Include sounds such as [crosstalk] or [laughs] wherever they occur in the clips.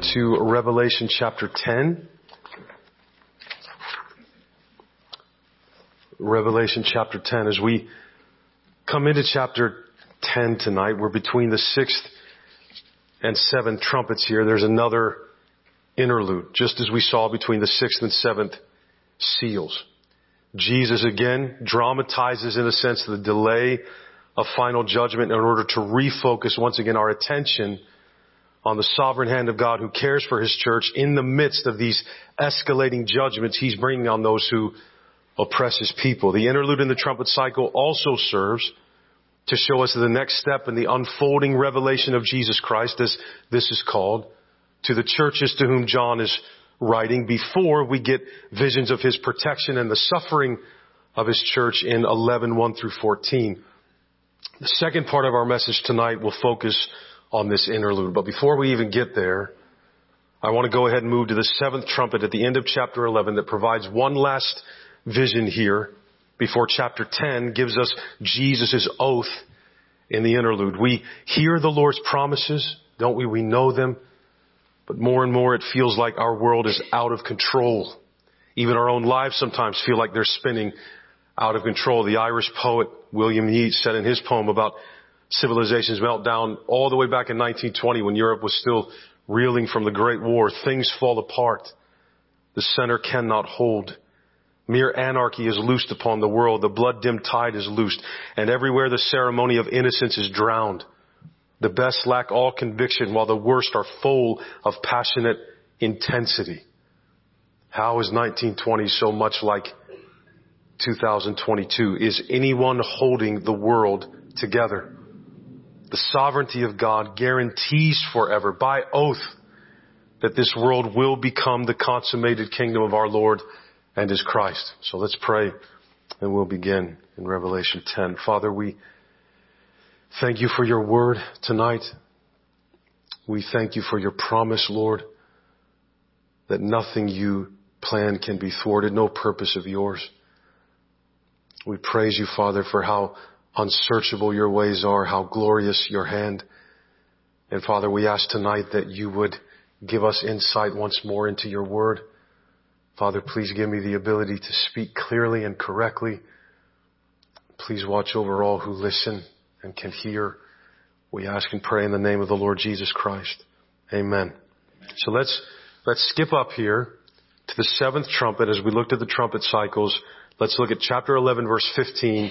to Revelation chapter 10. Revelation chapter 10. As we come into chapter 10 tonight, we're between the sixth and seventh trumpets here. There's another interlude, just as we saw between the sixth and seventh seals. Jesus again dramatizes in a sense the delay of final judgment in order to refocus once again our attention on the sovereign hand of God who cares for his church in the midst of these escalating judgments he's bringing on those who oppress his people. The interlude in the trumpet cycle also serves to show us the next step in the unfolding revelation of Jesus Christ, as this is called, to the churches to whom John is writing before we get visions of his protection and the suffering of his church in 11, 1 through 14. The second part of our message tonight will focus on this interlude. But before we even get there, I want to go ahead and move to the seventh trumpet at the end of chapter 11 that provides one last vision here before chapter 10 gives us Jesus' oath in the interlude. We hear the Lord's promises, don't we? We know them. But more and more it feels like our world is out of control. Even our own lives sometimes feel like they're spinning out of control. The Irish poet William Yeats said in his poem about civilization's meltdown all the way back in 1920 when Europe was still reeling from the Great War. Things fall apart. The center cannot hold. Mere anarchy is loosed upon the world. The blood dimmed tide is loosed. And everywhere the ceremony of innocence is drowned. The best lack all conviction while the worst are full of passionate intensity. How is 1920 so much like 2022? Is anyone holding the world together? The sovereignty of God guarantees forever by oath that this world will become the consummated kingdom of our Lord and His Christ. So let's pray and we'll begin in Revelation 10. Father, we thank you for your word tonight. We thank you for your promise, Lord, that nothing you plan can be thwarted, no purpose of yours. We praise you, Father, for how unsearchable your ways are, how glorious your hand. And Father, we ask tonight that you would give us insight once more into your word. Father, please give me the ability to speak clearly and correctly. Please watch over all who listen and can hear. We ask and pray in the name of the Lord Jesus Christ. Amen. So let's, let's skip up here to the seventh trumpet as we looked at the trumpet cycles. Let's look at chapter 11 verse 15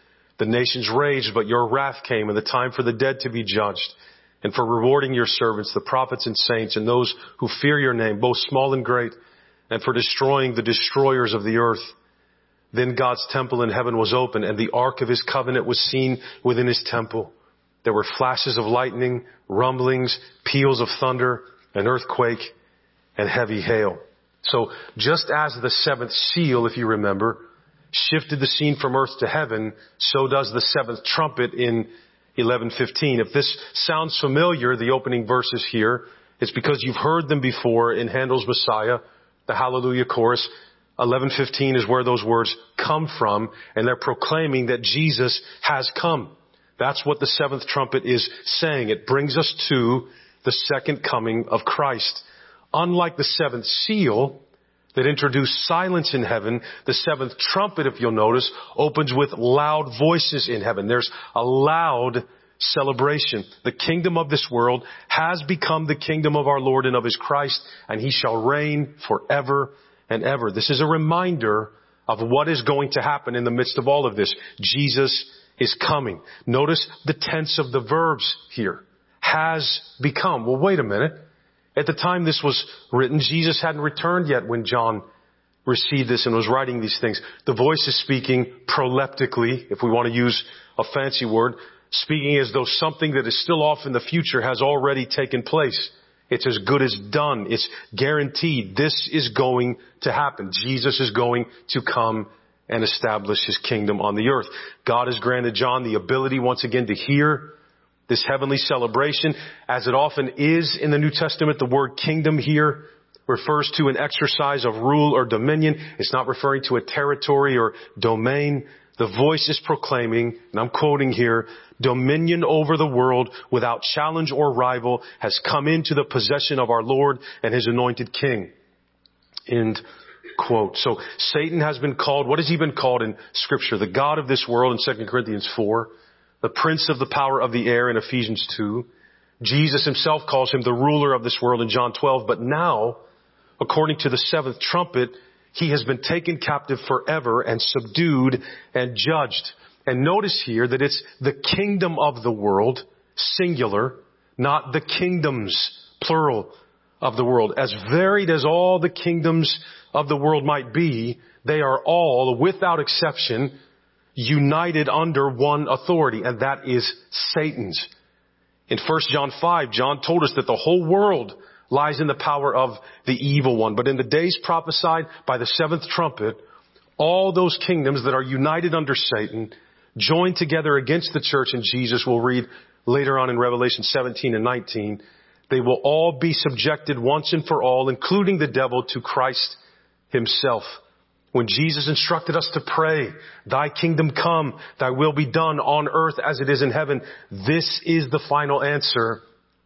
The nations raged, but your wrath came and the time for the dead to be judged and for rewarding your servants, the prophets and saints and those who fear your name, both small and great, and for destroying the destroyers of the earth. Then God's temple in heaven was open and the ark of his covenant was seen within his temple. There were flashes of lightning, rumblings, peals of thunder, an earthquake, and heavy hail. So just as the seventh seal, if you remember, shifted the scene from earth to heaven, so does the seventh trumpet in 11:15. If this sounds familiar, the opening verses here, it's because you've heard them before in Handel's Messiah, the Hallelujah chorus. 11:15 is where those words come from, and they're proclaiming that Jesus has come. That's what the seventh trumpet is saying. It brings us to the second coming of Christ. Unlike the seventh seal, that introduce silence in heaven. The seventh trumpet, if you'll notice, opens with loud voices in heaven. There's a loud celebration. The kingdom of this world has become the kingdom of our Lord and of his Christ, and he shall reign forever and ever. This is a reminder of what is going to happen in the midst of all of this. Jesus is coming. Notice the tense of the verbs here. Has become. Well, wait a minute. At the time this was written, Jesus hadn't returned yet when John received this and was writing these things. The voice is speaking proleptically, if we want to use a fancy word, speaking as though something that is still off in the future has already taken place It's as good as done. It's guaranteed. This is going to happen. Jesus is going to come and establish his kingdom on the earth. God has granted John the ability once again to hear this heavenly celebration. As it often is in the New Testament, the word kingdom here refers to an exercise of rule or dominion. It's not referring to a territory or domain. The voice is proclaiming, and I'm quoting here, dominion over the world without challenge or rival has come into the possession of our Lord and his anointed king. End quote. So Satan has been called, what has he been called in scripture? The God of this world in 2 Corinthians 4, the prince of the power of the air in Ephesians 2. Jesus himself calls him the ruler of this world in John 12, but now, according to the seventh trumpet, he has been taken captive forever and subdued and judged. And notice here that it's the kingdom of the world, singular, not the kingdoms, plural, of the world. As varied as all the kingdoms of the world might be, they are all, without exception, united under one authority, and that is Satan's. In 1 John 5, John told us that the whole world lies in the power of the evil one. But in the days prophesied by the seventh trumpet, all those kingdoms that are united under Satan, joined together against the church and Jesus, will read later on in Revelation 17 and 19, they will all be subjected once and for all, including the devil, to Christ himself. When Jesus instructed us to pray, thy kingdom come, thy will be done on earth as it is in heaven, this is the final answer,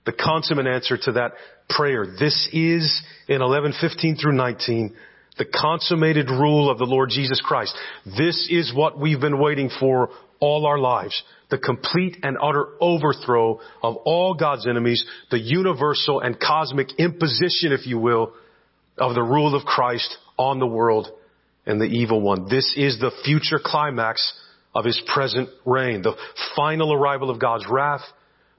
the consummate answer to that prayer. This is in 11:15 through 19 the consummated rule of the Lord Jesus Christ. This is what we've been waiting for all our lives. The complete and utter overthrow of all God's enemies, the universal and cosmic imposition, if you will, of the rule of Christ on the world and the evil one. This is the future climax of his present reign, the final arrival of God's wrath,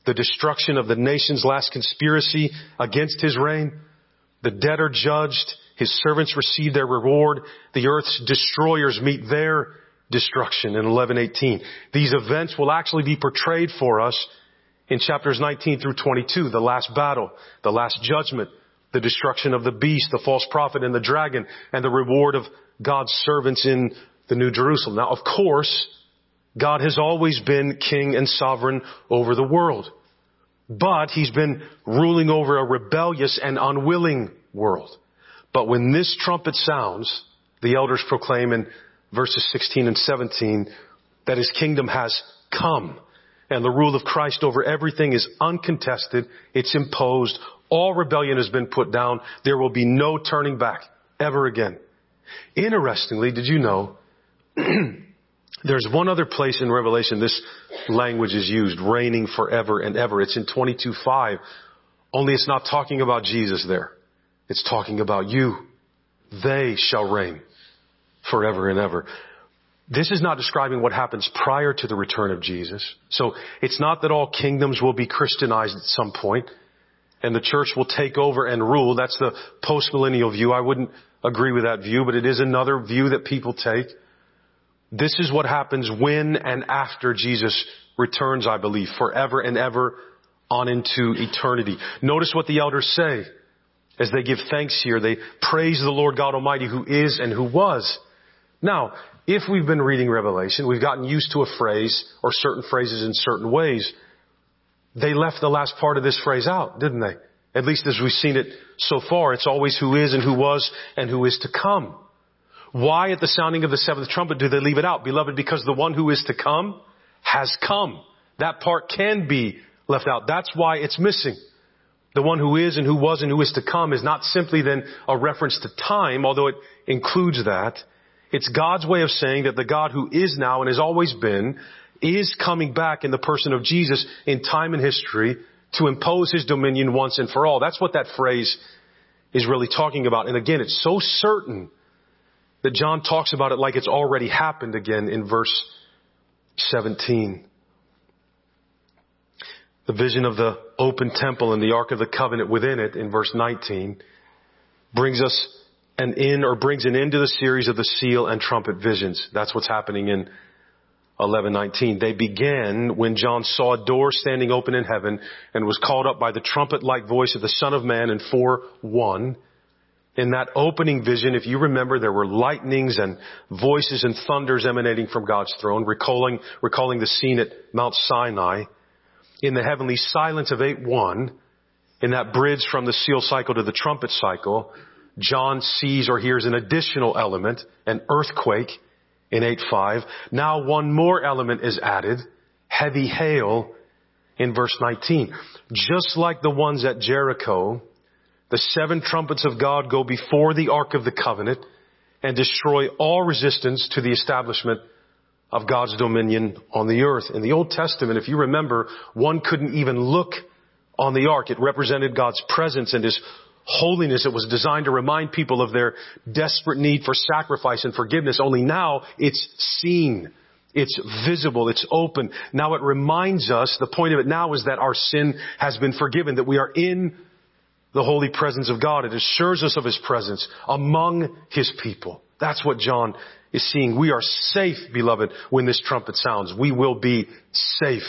the destruction of the nation's last conspiracy against his reign. The dead are judged. His servants receive their reward. The earth's destroyers meet their destruction in 1118. These events will actually be portrayed for us in chapters 19 through 22, the last battle, the last judgment, the destruction of the beast, the false prophet and the dragon, and the reward of God's servants in the New Jerusalem. Now, of course, God has always been king and sovereign over the world. But he's been ruling over a rebellious and unwilling world. But when this trumpet sounds, the elders proclaim in verses 16 and 17 that his kingdom has come and the rule of Christ over everything is uncontested. It's imposed. All rebellion has been put down. There will be no turning back ever again. Interestingly, did you know [clears throat] There's one other place in Revelation this language is used, reigning forever and ever. It's in 22.5. Only it's not talking about Jesus there. It's talking about you. They shall reign forever and ever. This is not describing what happens prior to the return of Jesus. So it's not that all kingdoms will be Christianized at some point and the church will take over and rule. That's the postmillennial view. I wouldn't agree with that view, but it is another view that people take. This is what happens when and after Jesus returns, I believe, forever and ever on into eternity. Notice what the elders say as they give thanks here. They praise the Lord God Almighty who is and who was. Now, if we've been reading Revelation, we've gotten used to a phrase or certain phrases in certain ways. They left the last part of this phrase out, didn't they? At least as we've seen it so far, it's always who is and who was and who is to come. Why at the sounding of the seventh trumpet do they leave it out? Beloved, because the one who is to come has come. That part can be left out. That's why it's missing. The one who is and who was and who is to come is not simply then a reference to time, although it includes that. It's God's way of saying that the God who is now and has always been is coming back in the person of Jesus in time and history to impose his dominion once and for all. That's what that phrase is really talking about. And again, it's so certain that John talks about it like it's already happened again in verse 17. The vision of the open temple and the Ark of the Covenant within it in verse 19 brings us an end or brings an end to the series of the seal and trumpet visions. That's what's happening in 11:19. They began when John saw a door standing open in heaven and was called up by the trumpet-like voice of the Son of Man and 4:1. In that opening vision, if you remember, there were lightnings and voices and thunders emanating from God's throne, recalling, recalling the scene at Mount Sinai. In the heavenly silence of 8-1, in that bridge from the seal cycle to the trumpet cycle, John sees or hears an additional element, an earthquake in 8.5. Now one more element is added, heavy hail in verse 19. Just like the ones at Jericho, the seven trumpets of God go before the Ark of the Covenant and destroy all resistance to the establishment of God's dominion on the earth. In the Old Testament, if you remember, one couldn't even look on the ark. It represented God's presence and His holiness. It was designed to remind people of their desperate need for sacrifice and forgiveness. Only now it's seen. It's visible. It's open. Now it reminds us, the point of it now is that our sin has been forgiven, that we are in the holy presence of God. It assures us of His presence among His people. That's what John is seeing. We are safe, beloved, when this trumpet sounds. We will be safe,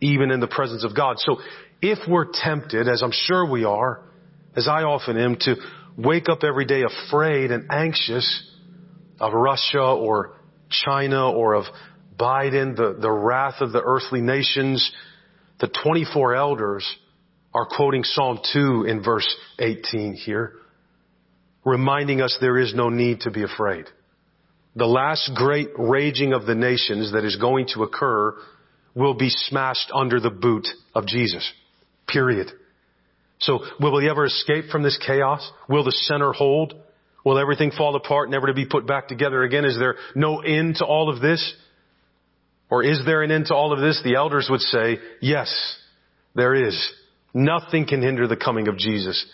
even in the presence of God. So if we're tempted, as I'm sure we are, as I often am, to wake up every day afraid and anxious of Russia or China or of Biden, the, the wrath of the earthly nations, the 24 elders are quoting Psalm 2 in verse 18 here, reminding us there is no need to be afraid. The last great raging of the nations that is going to occur will be smashed under the boot of Jesus. Period. So will we ever escape from this chaos? Will the center hold? Will everything fall apart, never to be put back together again? Is there no end to all of this? Or is there an end to all of this? The elders would say, yes, there is. Nothing can hinder the coming of Jesus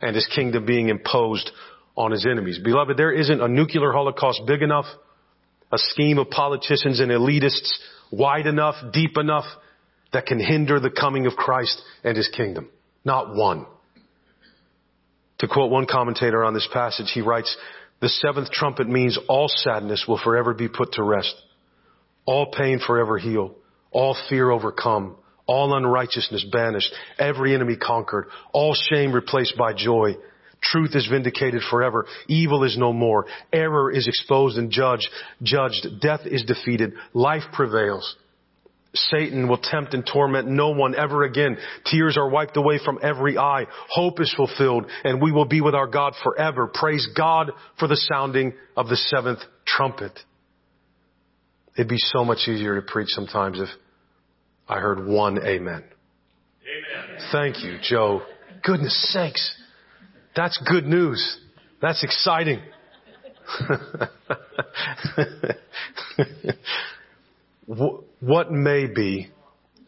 and his kingdom being imposed on his enemies. Beloved, there isn't a nuclear holocaust big enough, a scheme of politicians and elitists wide enough, deep enough that can hinder the coming of Christ and his kingdom. Not one. To quote one commentator on this passage, he writes, the seventh trumpet means all sadness will forever be put to rest, all pain forever healed, all fear overcome, all unrighteousness banished, every enemy conquered, all shame replaced by joy. Truth is vindicated forever. Evil is no more. Error is exposed and judged. Judged. Death is defeated. Life prevails. Satan will tempt and torment no one ever again. Tears are wiped away from every eye. Hope is fulfilled and we will be with our God forever. Praise God for the sounding of the seventh trumpet. It'd be so much easier to preach sometimes if I heard one amen. Amen. Thank you, Joe. Goodness sakes. That's good news. That's exciting. [laughs] what may be,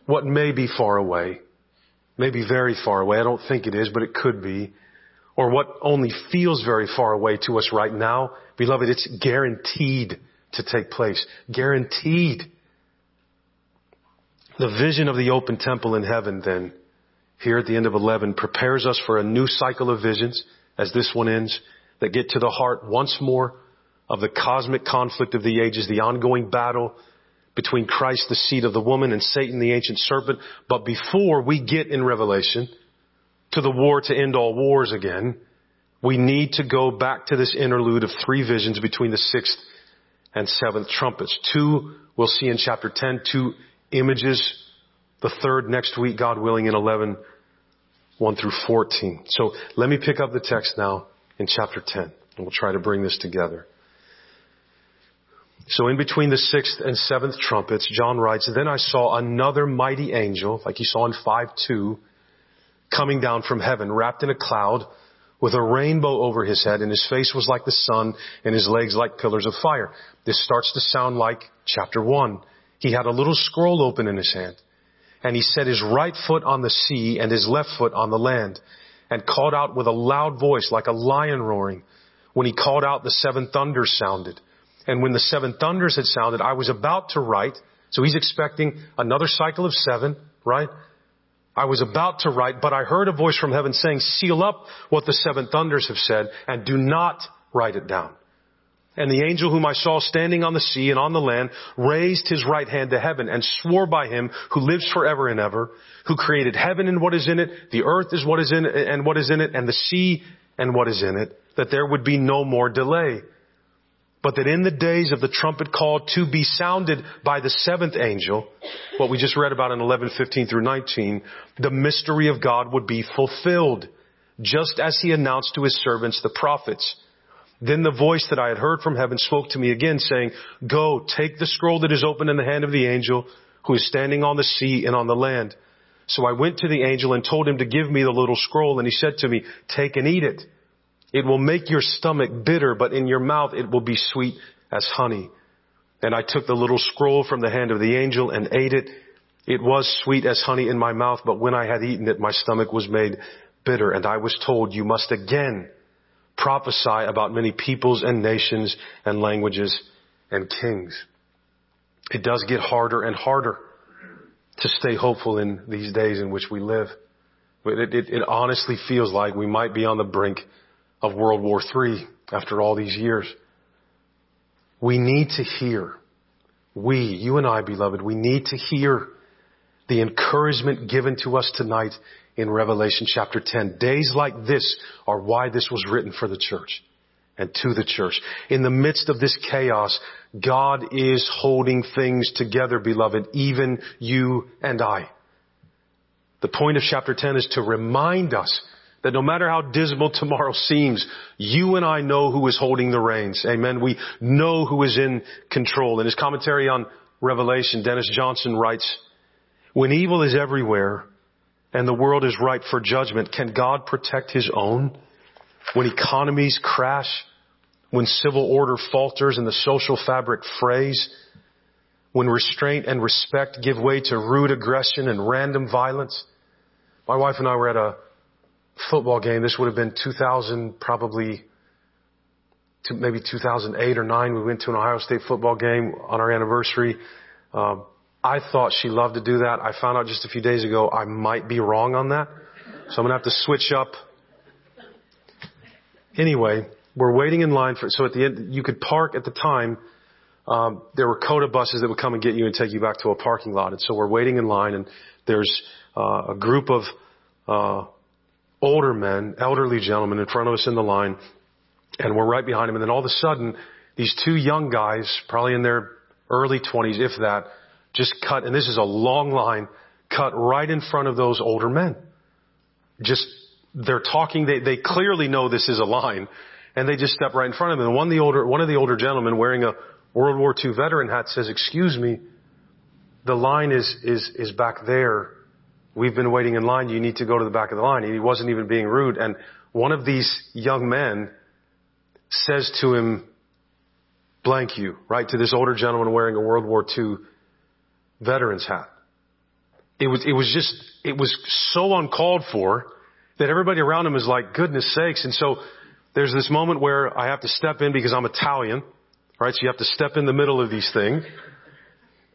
what may be far away, may be very far away. I don't think it is, but it could be. Or what only feels very far away to us right now, beloved, it's guaranteed to take place. Guaranteed. The vision of the open temple in heaven then, here at the end of 11, prepares us for a new cycle of visions as this one ends that get to the heart once more of the cosmic conflict of the ages, the ongoing battle between Christ, the seed of the woman, and Satan, the ancient serpent. But before we get in Revelation to the war to end all wars again, we need to go back to this interlude of three visions between the sixth and seventh trumpets. Two we'll see in chapter 10, two images. The third next week, God willing, in 11, 1 through 14. So let me pick up the text now in chapter 10, and we'll try to bring this together. So in between the sixth and seventh trumpets, John writes, Then I saw another mighty angel, like he saw in 5-2, coming down from heaven, wrapped in a cloud, with a rainbow over his head, and his face was like the sun, and his legs like pillars of fire. This starts to sound like chapter 1. He had a little scroll open in his hand, and he set his right foot on the sea and his left foot on the land, and called out with a loud voice like a lion roaring. When he called out, the seven thunders sounded. And when the seven thunders had sounded, I was about to write. So he's expecting another cycle of seven, right? I was about to write, but I heard a voice from heaven saying, seal up what the seven thunders have said and do not write it down. And the angel whom I saw standing on the sea and on the land raised his right hand to heaven and swore by him who lives forever and ever, who created heaven and what is in it, the earth is what is in it and what is in it, and the sea and what is in it, that there would be no more delay. But that in the days of the trumpet call to be sounded by the seventh angel, what we just read about in 11:15 through 19, the mystery of God would be fulfilled, just as he announced to his servants the prophets. Then the voice that I had heard from heaven spoke to me again saying, go, take the scroll that is open in the hand of the angel who is standing on the sea and on the land. So I went to the angel and told him to give me the little scroll and he said to me, take and eat it. It will make your stomach bitter, but in your mouth it will be sweet as honey. And I took the little scroll from the hand of the angel and ate it. It was sweet as honey in my mouth, but when I had eaten it, my stomach was made bitter and I was told, you must again prophesy about many peoples and nations and languages and kings. It does get harder and harder to stay hopeful in these days in which we live. It, it, it honestly feels like we might be on the brink of World War III after all these years. We need to hear, we, you and I, beloved, we need to hear the encouragement given to us tonight in Revelation chapter 10. Days like this are why this was written for the church and to the church. In the midst of this chaos, God is holding things together, beloved, even you and I. The point of chapter 10 is to remind us that no matter how dismal tomorrow seems, you and I know who is holding the reins. Amen. We know who is in control. In his commentary on Revelation, Dennis Johnson writes, when evil is everywhere, and the world is ripe for judgment, can God protect his own? When economies crash, when civil order falters and the social fabric frays, when restraint and respect give way to rude aggression and random violence. My wife and I were at a football game. This would have been 2000, probably maybe 2008 or 9. We went to an Ohio State football game on our anniversary. Um, I thought she loved to do that. I found out just a few days ago I might be wrong on that. So I'm going to have to switch up. Anyway, we're waiting in line for, so at the end, you could park at the time. Um, there were COTA buses that would come and get you and take you back to a parking lot. And so we're waiting in line and there's uh, a group of uh, older men, elderly gentlemen in front of us in the line. And we're right behind them. And then all of a sudden, these two young guys, probably in their early 20s, if that, just cut, and this is a long line, cut right in front of those older men. Just, they're talking, they, they clearly know this is a line, and they just step right in front of them. And one of the older, one of the older gentlemen wearing a World War II veteran hat says, excuse me, the line is, is, is back there. We've been waiting in line. You need to go to the back of the line. he wasn't even being rude. And one of these young men says to him, blank you, right? To this older gentleman wearing a World War II veteran's hat. It was, it was just, it was so uncalled for that everybody around him is like, goodness sakes. And so there's this moment where I have to step in because I'm Italian, right? So you have to step in the middle of these things.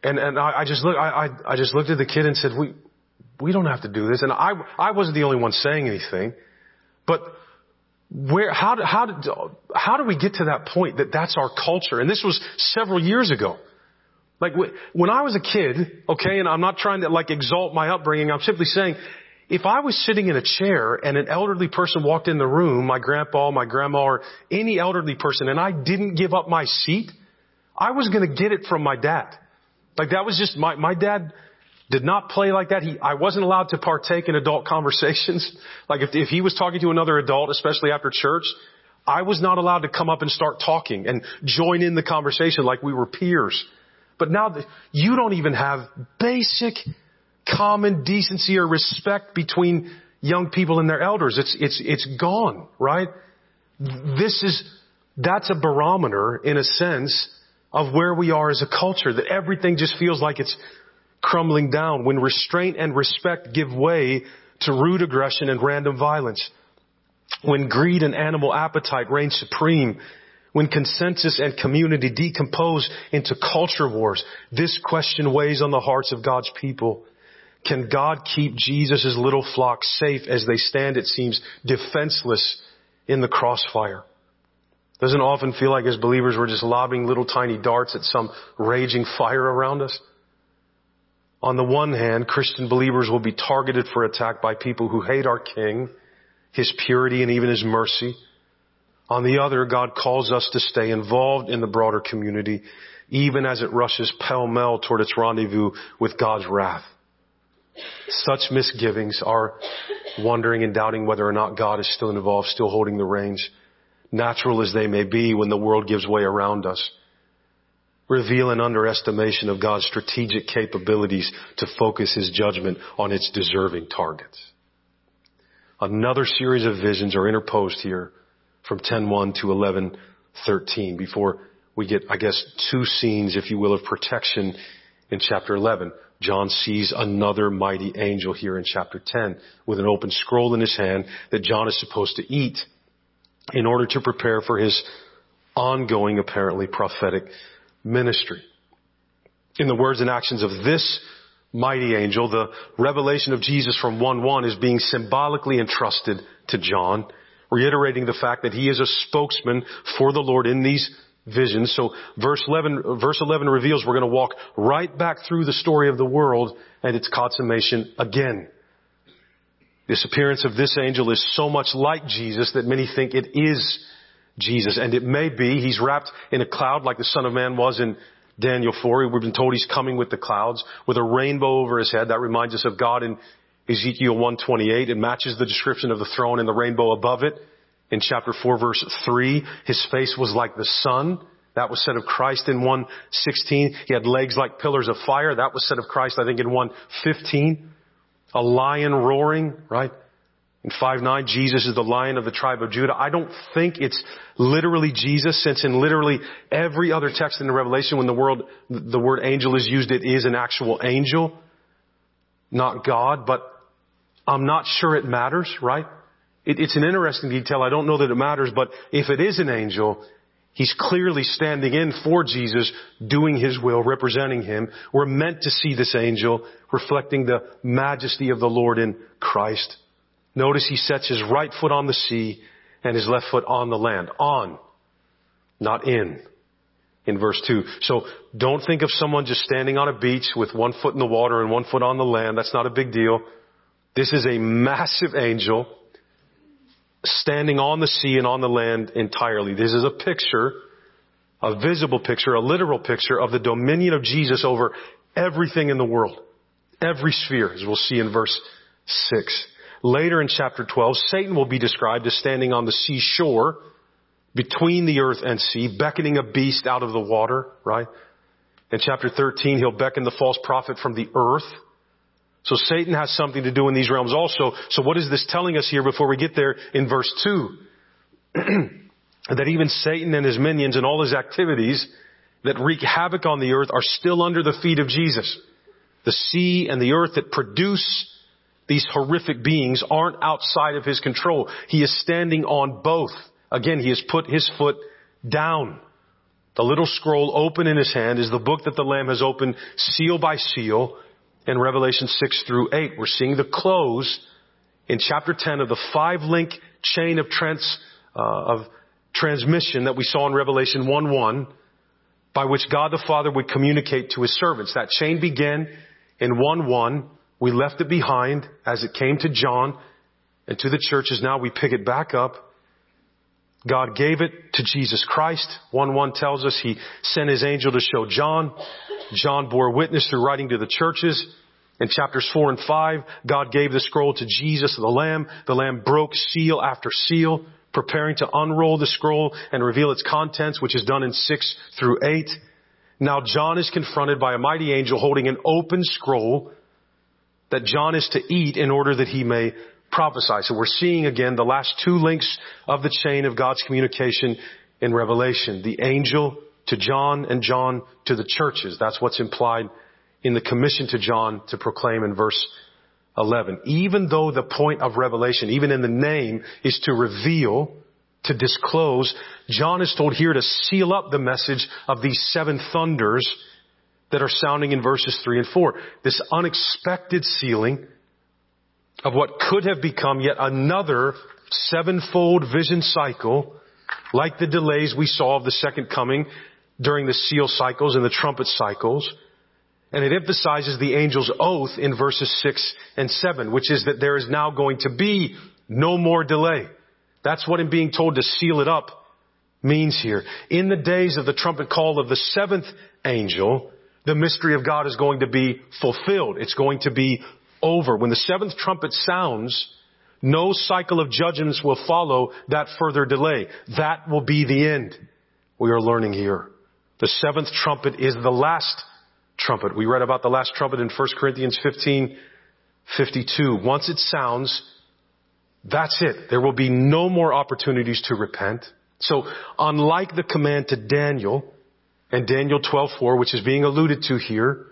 And, and I, I just look, I, I, I just looked at the kid and said, we, we don't have to do this. And I, I wasn't the only one saying anything, but where, how, how, how do we get to that point that that's our culture? And this was several years ago. Like when I was a kid, okay, and I'm not trying to like exalt my upbringing, I'm simply saying, if I was sitting in a chair and an elderly person walked in the room, my grandpa, my grandma, or any elderly person, and I didn't give up my seat, I was gonna get it from my dad. Like that was just my, my dad did not play like that. He, I wasn't allowed to partake in adult conversations. [laughs] Like if, if he was talking to another adult, especially after church, I was not allowed to come up and start talking and join in the conversation like we were peers. But now that you don't even have basic common decency or respect between young people and their elders. It's, it's, it's gone, right? This is, that's a barometer in a sense of where we are as a culture, that everything just feels like it's crumbling down when restraint and respect give way to rude aggression and random violence. When greed and animal appetite reign supreme when consensus and community decompose into culture wars, this question weighs on the hearts of God's people. Can God keep Jesus' little flock safe as they stand, it seems, defenseless in the crossfire? Doesn't often feel like as believers we're just lobbing little tiny darts at some raging fire around us? On the one hand, Christian believers will be targeted for attack by people who hate our King, His purity and even His mercy. On the other, God calls us to stay involved in the broader community, even as it rushes pell-mell toward its rendezvous with God's wrath. Such misgivings are wondering and doubting whether or not God is still involved, still holding the reins, natural as they may be when the world gives way around us reveal an underestimation of God's strategic capabilities to focus his judgment on its deserving targets. Another series of visions are interposed here from 10.1 to 11.13 before we get, I guess, two scenes, if you will, of protection in chapter 11. John sees another mighty angel here in chapter 10 with an open scroll in his hand that John is supposed to eat in order to prepare for his ongoing, apparently prophetic ministry. In the words and actions of this mighty angel, the revelation of Jesus from 1-1 is being symbolically entrusted to John, reiterating the fact that he is a spokesman for the Lord in these visions. So verse 11, verse 11 reveals we're going to walk right back through the story of the world and its consummation again. This appearance of this angel is so much like Jesus that many think it is Jesus. And it may be he's wrapped in a cloud like the Son of Man was in Daniel 4. We've been told he's coming with the clouds with a rainbow over his head. That reminds us of God in Ezekiel 128. It matches the description of the throne and the rainbow above it. In chapter 4 verse 3, his face was like the sun. That was said of Christ in 116. He had legs like pillars of fire. That was said of Christ, I think, in 115. A lion roaring, right? In 5-9, Jesus is the lion of the tribe of Judah. I don't think it's literally Jesus, since in literally every other text in the Revelation, when the word, the word angel is used, it is an actual angel, not God, but I'm not sure it matters, right? It, it's an interesting detail. I don't know that it matters, but if it is an angel, He's clearly standing in for Jesus, doing His will, representing Him. We're meant to see this angel reflecting the majesty of the Lord in Christ. Notice he sets his right foot on the sea and his left foot on the land. On, not in. In verse 2. So don't think of someone just standing on a beach with one foot in the water and one foot on the land. That's not a big deal. This is a massive angel standing on the sea and on the land entirely. This is a picture, a visible picture, a literal picture of the dominion of Jesus over everything in the world. Every sphere, as we'll see in verse 6. Later in chapter 12, Satan will be described as standing on the seashore between the earth and sea, beckoning a beast out of the water, right? In chapter 13, he'll beckon the false prophet from the earth. So Satan has something to do in these realms also. So what is this telling us here before we get there in verse 2? [clears throat] that even Satan and his minions and all his activities that wreak havoc on the earth are still under the feet of Jesus. The sea and the earth that produce these horrific beings aren't outside of his control. He is standing on both. Again, he has put his foot down. The little scroll open in his hand is the book that the Lamb has opened seal by seal in Revelation 6 through 8. We're seeing the close in chapter 10 of the five link chain of trans, uh, of transmission that we saw in Revelation 1 1 by which God the Father would communicate to his servants. That chain began in 1 1 we left it behind as it came to John and to the churches. Now we pick it back up. God gave it to Jesus Christ. 1-1 tells us he sent his angel to show John. John bore witness through writing to the churches. In chapters 4 and 5, God gave the scroll to Jesus, the Lamb. The Lamb broke seal after seal, preparing to unroll the scroll and reveal its contents, which is done in 6 through 8. Now John is confronted by a mighty angel holding an open scroll that John is to eat in order that he may prophesy. So we're seeing again the last two links of the chain of God's communication in Revelation. The angel to John and John to the churches. That's what's implied in the commission to John to proclaim in verse 11. Even though the point of Revelation, even in the name, is to reveal, to disclose, John is told here to seal up the message of these seven thunders that are sounding in verses 3 and 4. This unexpected sealing of what could have become yet another sevenfold vision cycle Like the delays we saw of the second coming during the seal cycles and the trumpet cycles. And it emphasizes the angel's oath in verses 6 and 7, which is that there is now going to be no more delay. That's what in being told to seal it up means here. In the days of the trumpet call of the seventh angel, the mystery of God is going to be fulfilled. It's going to be over. When the seventh trumpet sounds, no cycle of judgments will follow that further delay. That will be the end. We are learning here. The seventh trumpet is the last trumpet. We read about the last trumpet in 1 Corinthians 15, 52. Once it sounds, that's it. There will be no more opportunities to repent. So unlike the command to Daniel and Daniel 12:4, which is being alluded to here,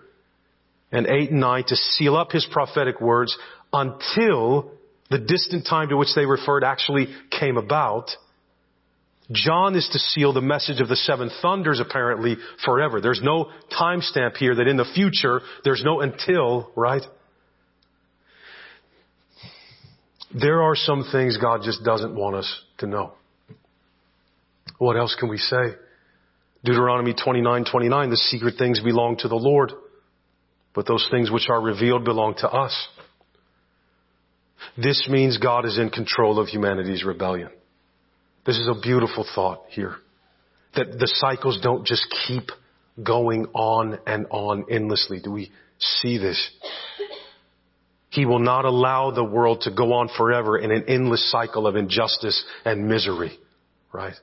and 8 and 9 to seal up his prophetic words until the distant time to which they referred actually came about, John is to seal the message of the seven thunders apparently forever. There's no timestamp here that in the future there's no until, right? There are some things God just doesn't want us to know. What else can we say? Deuteronomy 29, 29, the secret things belong to the Lord, but those things which are revealed belong to us. This means God is in control of humanity's rebellion. This is a beautiful thought here. That the cycles don't just keep going on and on endlessly. Do we see this? He will not allow the world to go on forever in an endless cycle of injustice and misery. Right?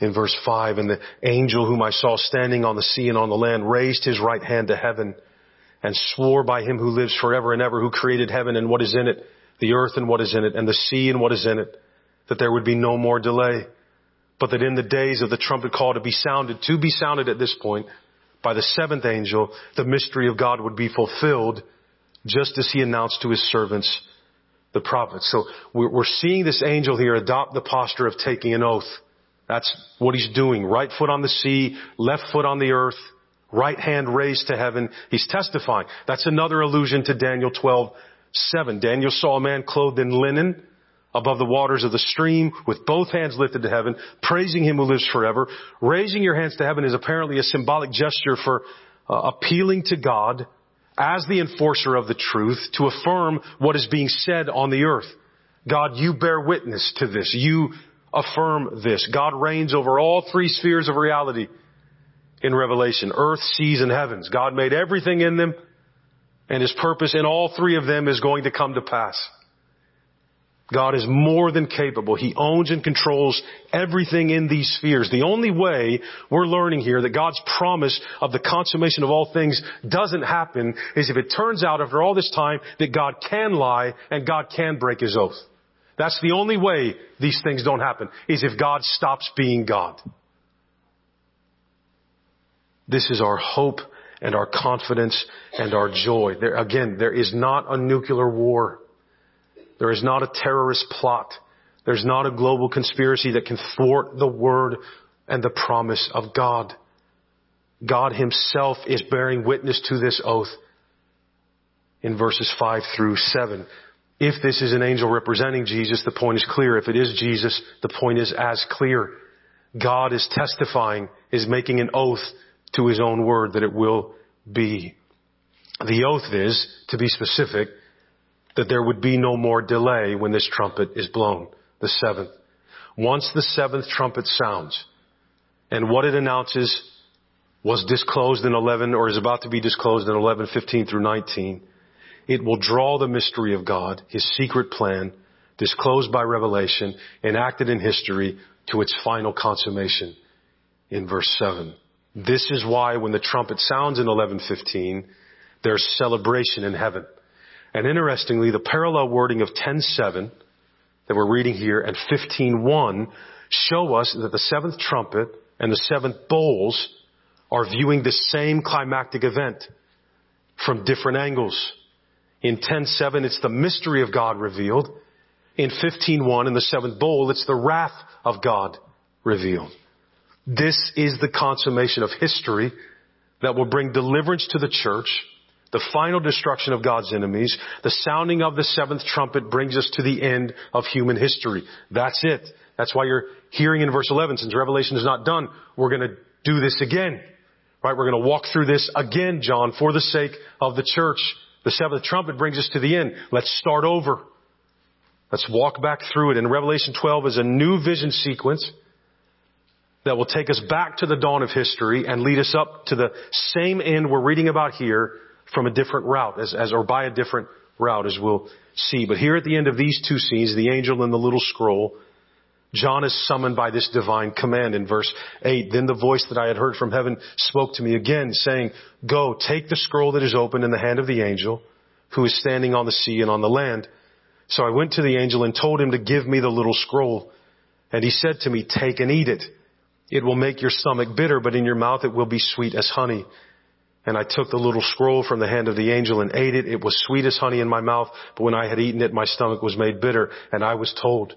In verse 5, and the angel whom I saw standing on the sea and on the land raised his right hand to heaven and swore by him who lives forever and ever, who created heaven and what is in it, the earth and what is in it, and the sea and what is in it, that there would be no more delay, but that in the days of the trumpet call to be sounded, to be sounded at this point, by the seventh angel, the mystery of God would be fulfilled just as he announced to his servants, the prophets. So we're seeing this angel here adopt the posture of taking an oath. That's what he's doing. Right foot on the sea, left foot on the earth, right hand raised to heaven. He's testifying. That's another allusion to Daniel 12, 7. Daniel saw a man clothed in linen above the waters of the stream with both hands lifted to heaven, praising him who lives forever. Raising your hands to heaven is apparently a symbolic gesture for uh, appealing to God as the enforcer of the truth to affirm what is being said on the earth. God, you bear witness to this. You affirm this. God reigns over all three spheres of reality in Revelation. Earth, seas, and heavens. God made everything in them and His purpose in all three of them is going to come to pass. God is more than capable. He owns and controls everything in these spheres. The only way we're learning here that God's promise of the consummation of all things doesn't happen is if it turns out after all this time that God can lie and God can break His oath. That's the only way these things don't happen, is if God stops being God. This is our hope and our confidence and our joy. There, again, there is not a nuclear war. There is not a terrorist plot. There's not a global conspiracy that can thwart the word and the promise of God. God himself is bearing witness to this oath in verses 5 through 7. If this is an angel representing Jesus, the point is clear. If it is Jesus, the point is as clear. God is testifying, is making an oath to his own word that it will be. The oath is, to be specific, that there would be no more delay when this trumpet is blown, the seventh. Once the seventh trumpet sounds, and what it announces was disclosed in 11 or is about to be disclosed in 11, 15 through 19, it will draw the mystery of God, His secret plan, disclosed by revelation, enacted in history to its final consummation in verse 7. This is why when the trumpet sounds in 11:15, there's celebration in heaven. And interestingly, the parallel wording of 10.7 that we're reading here and 15.1 show us that the seventh trumpet and the seventh bowls are viewing the same climactic event from different angles. In 10.7, it's the mystery of God revealed. In 15.1, in the seventh bowl, it's the wrath of God revealed. This is the consummation of history that will bring deliverance to the church The final destruction of God's enemies, the sounding of the seventh trumpet brings us to the end of human history. That's it. That's why you're hearing in verse 11, since Revelation is not done, we're going to do this again. Right? We're going to walk through this again, John, for the sake of the church. The seventh trumpet brings us to the end. Let's start over. Let's walk back through it. And Revelation 12 is a new vision sequence that will take us back to the dawn of history and lead us up to the same end we're reading about here from a different route, as, as or by a different route, as we'll see. But here at the end of these two scenes, the angel and the little scroll, John is summoned by this divine command in verse 8. Then the voice that I had heard from heaven spoke to me again, saying, Go, take the scroll that is open in the hand of the angel, who is standing on the sea and on the land. So I went to the angel and told him to give me the little scroll. And he said to me, Take and eat it. It will make your stomach bitter, but in your mouth it will be sweet as honey. And I took the little scroll from the hand of the angel and ate it. It was sweet as honey in my mouth, but when I had eaten it, my stomach was made bitter. And I was told,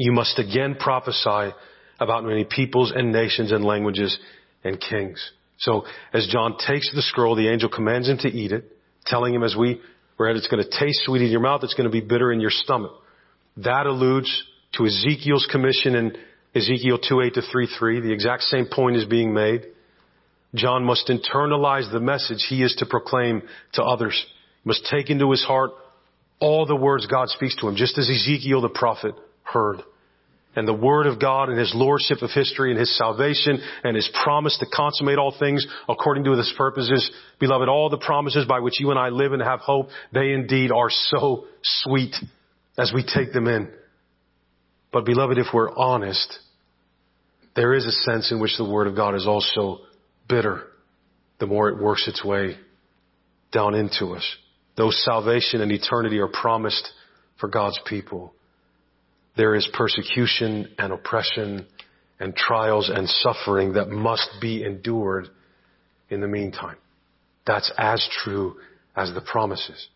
you must again prophesy about many peoples and nations and languages and kings. So as John takes the scroll, the angel commands him to eat it, telling him as we read, it's going to taste sweet in your mouth, it's going to be bitter in your stomach. That alludes to Ezekiel's commission in Ezekiel 2:8 to 3:3. The exact same point is being made. John must internalize the message he is to proclaim to others. He must take into his heart all the words God speaks to him, just as Ezekiel the prophet heard. And the word of God and his lordship of history and his salvation and his promise to consummate all things according to his purposes. Beloved, all the promises by which you and I live and have hope, they indeed are so sweet as we take them in. But beloved, if we're honest, there is a sense in which the Word of God is also bitter the more it works its way down into us. Though salvation and eternity are promised for God's people, there is persecution and oppression and trials and suffering that must be endured in the meantime. That's as true as the promises.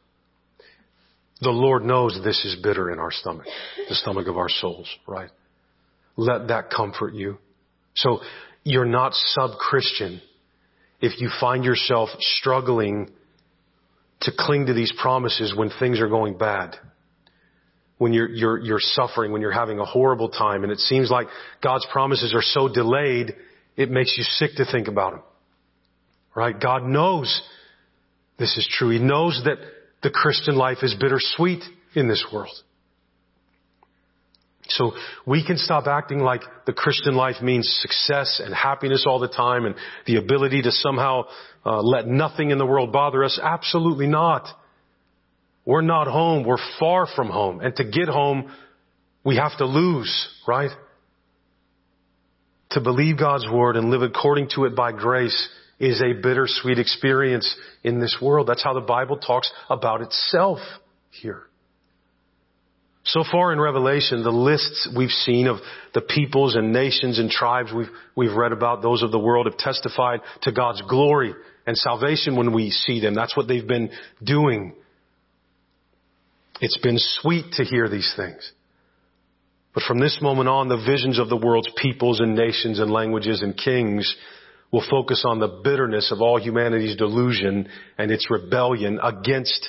The Lord knows this is bitter in our stomach, the stomach of our souls, right? Let that comfort you. So you're not sub-Christian if you find yourself struggling to cling to these promises when things are going bad. When you're, you're, you're suffering, when you're having a horrible time, and it seems like God's promises are so delayed, it makes you sick to think about them. Right? God knows this is true. He knows that the Christian life is bittersweet in this world. So we can stop acting like the Christian life means success and happiness all the time and the ability to somehow uh, let nothing in the world bother us. Absolutely not. We're not home. We're far from home. And to get home, we have to lose, right? To believe God's word and live according to it by grace is a bittersweet experience in this world. That's how the Bible talks about itself here. So far in Revelation, the lists we've seen of the peoples and nations and tribes we've, we've read about, those of the world have testified to God's glory and salvation when we see them. That's what they've been doing. It's been sweet to hear these things. But from this moment on, the visions of the world's peoples and nations and languages and kings will focus on the bitterness of all humanity's delusion and its rebellion against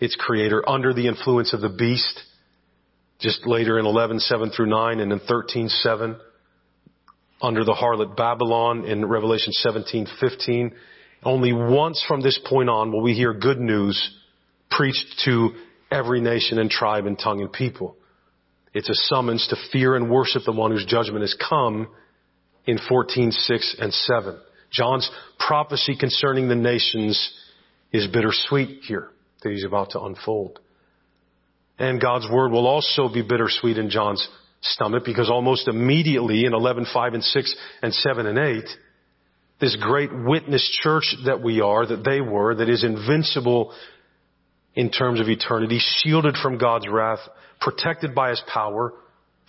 its creator under the influence of the beast just later in 11:7 through 9 and in 13:7 under the harlot Babylon in Revelation 17:15 only once from this point on will we hear good news preached to every nation and tribe and tongue and people. It's a summons to fear and worship the one whose judgment has come in 14:6 and 7 John's prophecy concerning the nations is bittersweet here that he's about to unfold. And God's word will also be bittersweet in John's stomach because almost immediately in 11, 5 and 6 and 7 and 8, this great witness church that we are, that they were, that is invincible in terms of eternity, shielded from God's wrath, protected by His power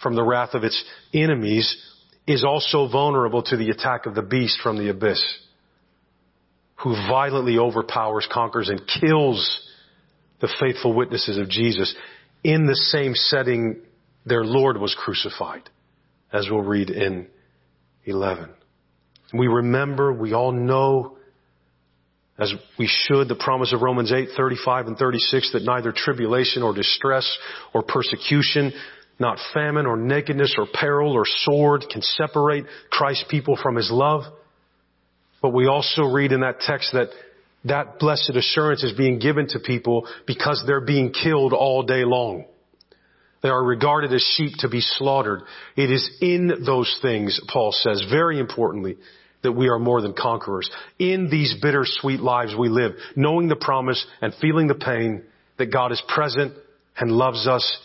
from the wrath of its enemies, is also vulnerable to the attack of the beast from the abyss, who violently overpowers, conquers, and kills the faithful witnesses of Jesus in the same setting their Lord was crucified, as we'll read in 11. We remember, we all know as we should, the promise of Romans 8, 35 and 36 that neither tribulation or distress or persecution, not famine or nakedness or peril or sword can separate Christ's people from his love. But we also read in that text that that blessed assurance is being given to people because they're being killed all day long. They are regarded as sheep to be slaughtered. It is in those things, Paul says, very importantly, that we are more than conquerors. In these bittersweet lives we live, knowing the promise and feeling the pain that God is present and loves us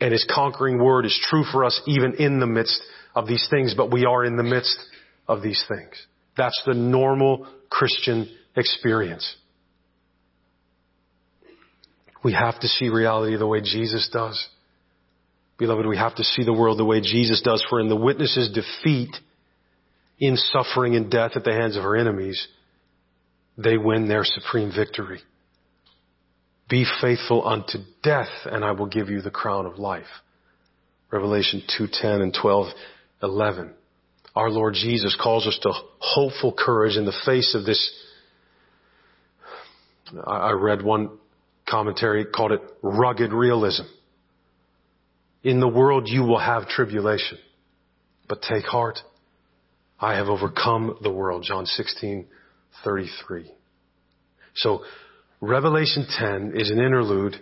and His conquering word is true for us even in the midst of these things, but we are in the midst of these things. That's the normal Christian experience. We have to see reality the way Jesus does. Beloved, we have to see the world the way Jesus does, for in the witness's defeat, in suffering and death at the hands of our enemies, they win their supreme victory. Be faithful unto death, and I will give you the crown of life. Revelation 2:10 and 12:11. Our Lord Jesus calls us to hopeful courage in the face of this. I read one commentary called it rugged realism. In the world you will have tribulation, but take heart. I have overcome the world. John 16, 33. So Revelation 10 is an interlude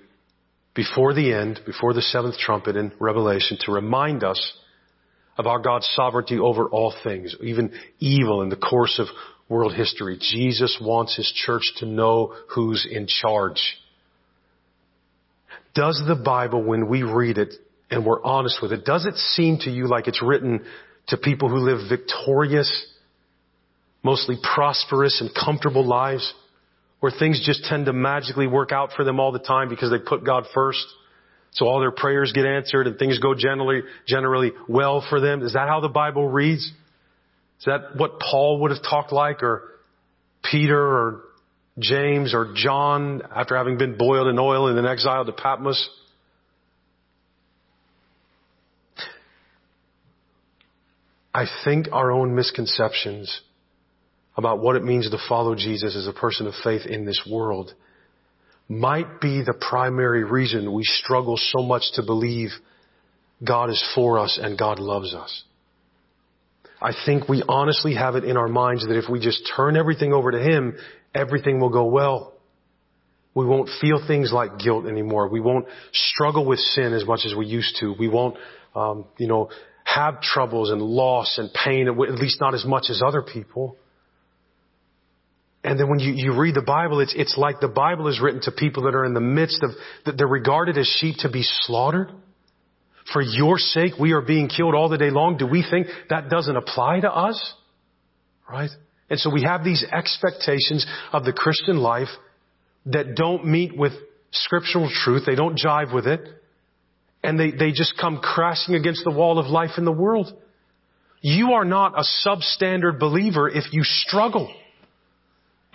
before the end, before the seventh trumpet in Revelation to remind us of our God's sovereignty over all things, even evil in the course of world history. Jesus wants His church to know who's in charge. Does the Bible, when we read it and we're honest with it, does it seem to you like it's written to people who live victorious, mostly prosperous and comfortable lives, where things just tend to magically work out for them all the time because they put God first. So all their prayers get answered and things go generally, generally well for them. Is that how the Bible reads? Is that what Paul would have talked like or Peter or James or John after having been boiled in oil and then exiled to Patmos? I think our own misconceptions about what it means to follow Jesus as a person of faith in this world might be the primary reason we struggle so much to believe God is for us and God loves us. I think we honestly have it in our minds that if we just turn everything over to Him, everything will go well. We won't feel things like guilt anymore. We won't struggle with sin as much as we used to. We won't, um, you know, have troubles and loss and pain, at least not as much as other people. And then when you, you read the Bible, it's, it's like the Bible is written to people that are in the midst of, that they're regarded as sheep to be slaughtered. For your sake, we are being killed all the day long. Do we think that doesn't apply to us? Right? And so we have these expectations of the Christian life that don't meet with scriptural truth. They don't jive with it and they, they just come crashing against the wall of life in the world. You are not a substandard believer if you struggle.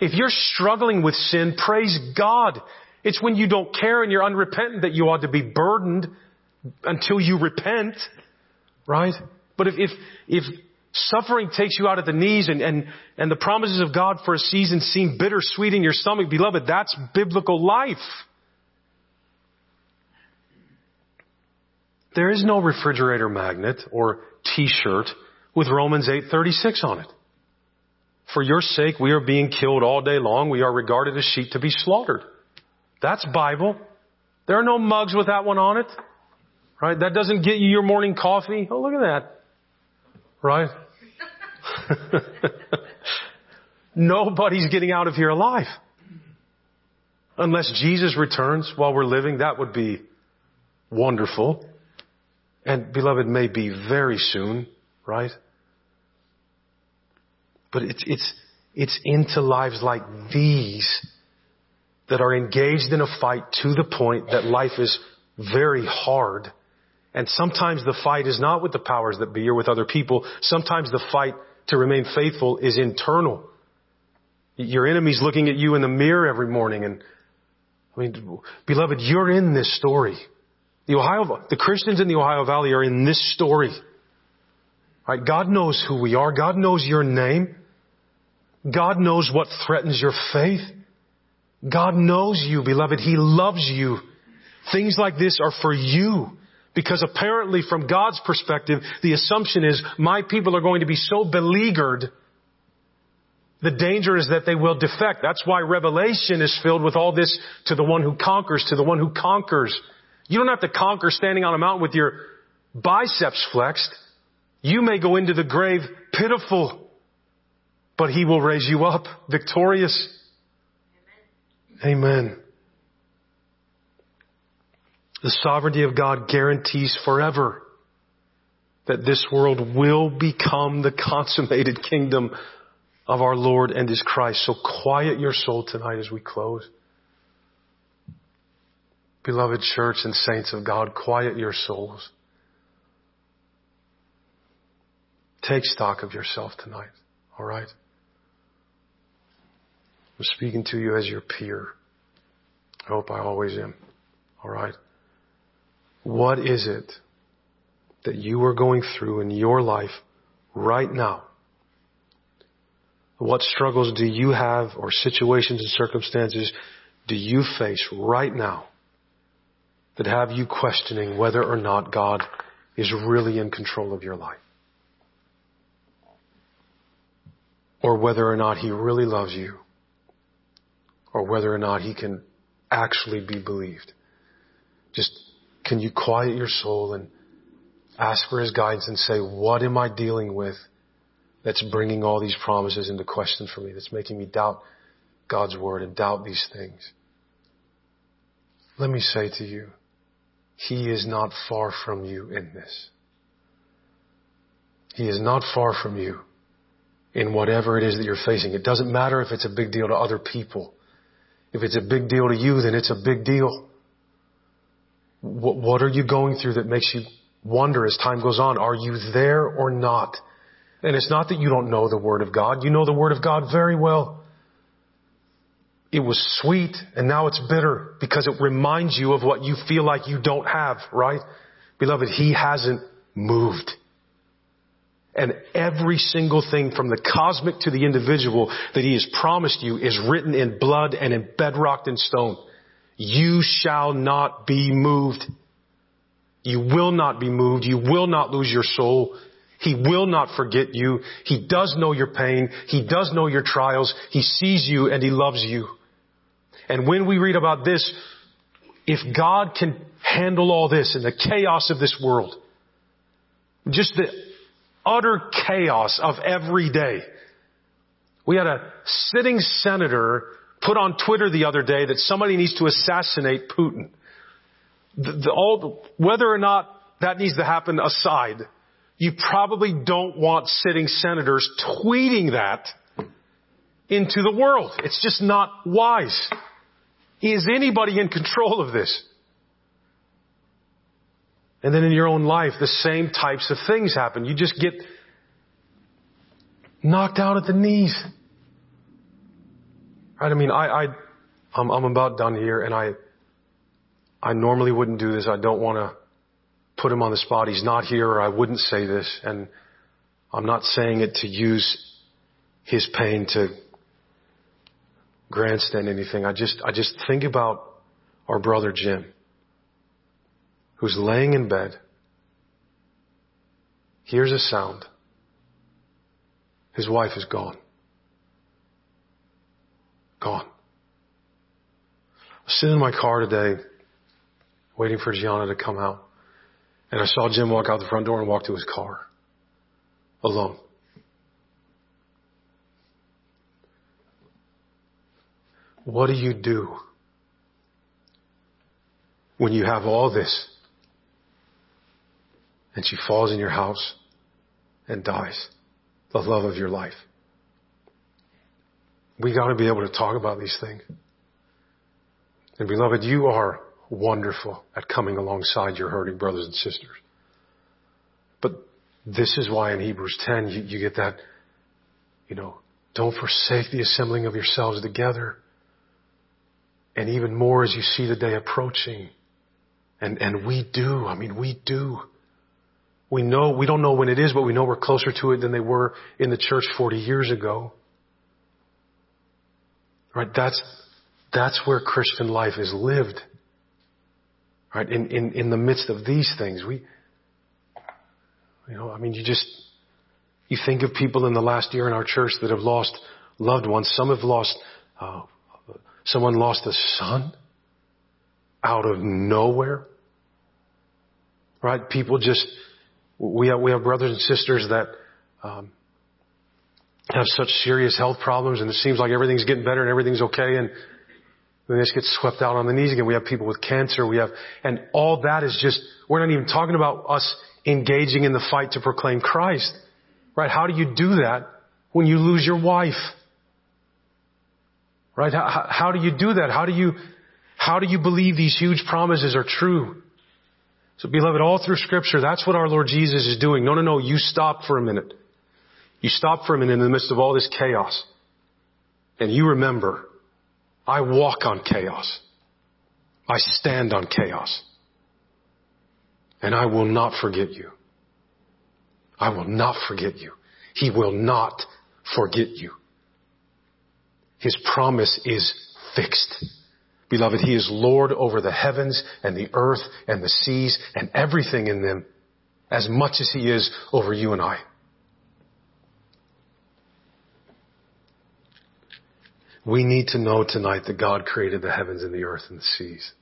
If you're struggling with sin, praise God. It's when you don't care and you're unrepentant that you ought to be burdened until you repent, right? But if, if, if suffering takes you out at the knees and, and, and the promises of God for a season seem bittersweet in your stomach, beloved, that's biblical life. There is no refrigerator magnet or t-shirt with Romans 8:36 on it. For your sake we are being killed all day long. We are regarded as sheep to be slaughtered. That's Bible. There are no mugs with that one on it. Right? That doesn't get you your morning coffee. Oh, look at that. Right? [laughs] Nobody's getting out of here alive. Unless Jesus returns while we're living, that would be wonderful. And beloved, may be very soon, right? But it's, it's, it's into lives like these that are engaged in a fight to the point that life is very hard. And sometimes the fight is not with the powers that be or with other people. Sometimes the fight to remain faithful is internal. Your enemy's looking at you in the mirror every morning and, I mean, beloved, you're in this story. The Ohio, the Christians in the Ohio Valley are in this story. Right? God knows who we are. God knows your name. God knows what threatens your faith. God knows you, beloved. He loves you. Things like this are for you. Because apparently from God's perspective, the assumption is my people are going to be so beleaguered the danger is that they will defect. That's why Revelation is filled with all this to the one who conquers, to the one who conquers. You don't have to conquer standing on a mountain with your biceps flexed. You may go into the grave pitiful, but he will raise you up victorious. Amen. Amen. The sovereignty of God guarantees forever that this world will become the consummated [laughs] kingdom of our Lord and His Christ. So quiet your soul tonight as we close. Beloved church and saints of God, quiet your souls. Take stock of yourself tonight. All right? I'm speaking to you as your peer. I hope I always am. All right? What is it that you are going through in your life right now what struggles do you have or situations and circumstances do you face right now that have you questioning whether or not God is really in control of your life? Or whether or not He really loves you? Or whether or not He can actually be believed? Just, can you quiet your soul and ask for His guidance and say, what am I dealing with? that's bringing all these promises into question for me, that's making me doubt God's word and doubt these things. Let me say to you, He is not far from you in this. He is not far from you in whatever it is that you're facing. It doesn't matter if it's a big deal to other people. If it's a big deal to you, then it's a big deal. What, what are you going through that makes you wonder as time goes on? Are you there or not? And it's not that you don't know the Word of God. You know the Word of God very well. It was sweet and now it's bitter because it reminds you of what you feel like you don't have, right? Beloved, He hasn't moved. And every single thing from the cosmic to the individual that He has promised you is written in blood and in bedrock in stone. You shall not be moved. You will not be moved. You will not lose your soul. He will not forget you. He does know your pain. He does know your trials. He sees you and He loves you. And when we read about this, if God can handle all this in the chaos of this world, just the utter chaos of every day. We had a sitting senator put on Twitter the other day that somebody needs to assassinate Putin. The, the, all, whether or not that needs to happen aside, you probably don't want sitting senators tweeting that into the world. It's just not wise. Is anybody in control of this? And then in your own life, the same types of things happen. You just get knocked out at the knees. Right? I mean, I, I, I'm, I'm about done here and I, I normally wouldn't do this. I don't want to put him on the spot. He's not here or I wouldn't say this. And I'm not saying it to use his pain to grandstand anything. I just, I just think about our brother Jim, who's laying in bed, hears a sound. His wife is gone. Gone. I was sitting in my car today, waiting for Gianna to come out. And I saw Jim walk out the front door and walk to his car. Alone. What do you do when you have all this and she falls in your house and dies? The love of your life. We gotta be able to talk about these things. And beloved, you are wonderful at coming alongside your hurting brothers and sisters. But this is why in Hebrews 10 you, you get that, you know, don't forsake the assembling of yourselves together. And even more as you see the day approaching. And, and we do. I mean, we do. We know, we don't know when it is, but we know we're closer to it than they were in the church 40 years ago. Right? That's, that's where Christian life is lived. Right? In, in, in the midst of these things, we, you know, I mean, you just, you think of people in the last year in our church that have lost loved ones. Some have lost, uh, someone lost a son out of nowhere. Right? People just, we have, we have brothers and sisters that, um, have such serious health problems and it seems like everything's getting better and everything's okay and then they just get swept out on the knees again. We have people with cancer. We have, and all that is just, we're not even talking about us engaging in the fight to proclaim Christ. Right? How do you do that when you lose your wife? Right? How, how do you do that? How do you, how do you believe these huge promises are true? So beloved, all through scripture, that's what our Lord Jesus is doing. No, no, no, you stop for a minute. You stop for a minute in the midst of all this chaos. And you remember, I walk on chaos. I stand on chaos. And I will not forget you. I will not forget you. He will not forget you. His promise is fixed. Beloved, He is Lord over the heavens and the earth and the seas and everything in them as much as He is over you and I. We need to know tonight that God created the heavens and the earth and the seas.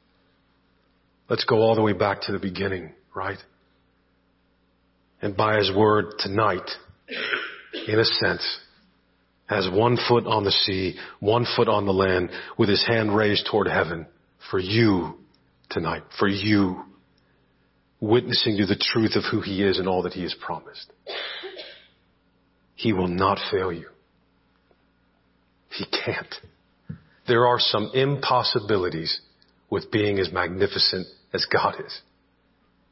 Let's go all the way back to the beginning, right? And by His word tonight, in a sense, has one foot on the sea, one foot on the land, with his hand raised toward heaven for you tonight, for you, witnessing to the truth of who he is and all that he has promised. He will not fail you. He can't. There are some impossibilities with being as magnificent as God is.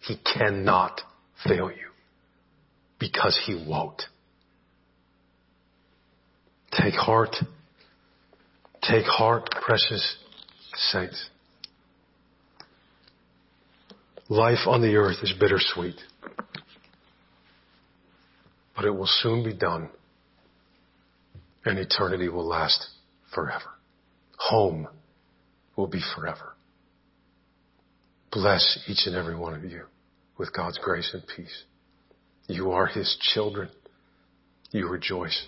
He cannot fail you because he won't. Take heart. Take heart, precious saints. Life on the earth is bittersweet, but it will soon be done and eternity will last forever. Home will be forever. Bless each and every one of you with God's grace and peace. You are His children. You rejoice.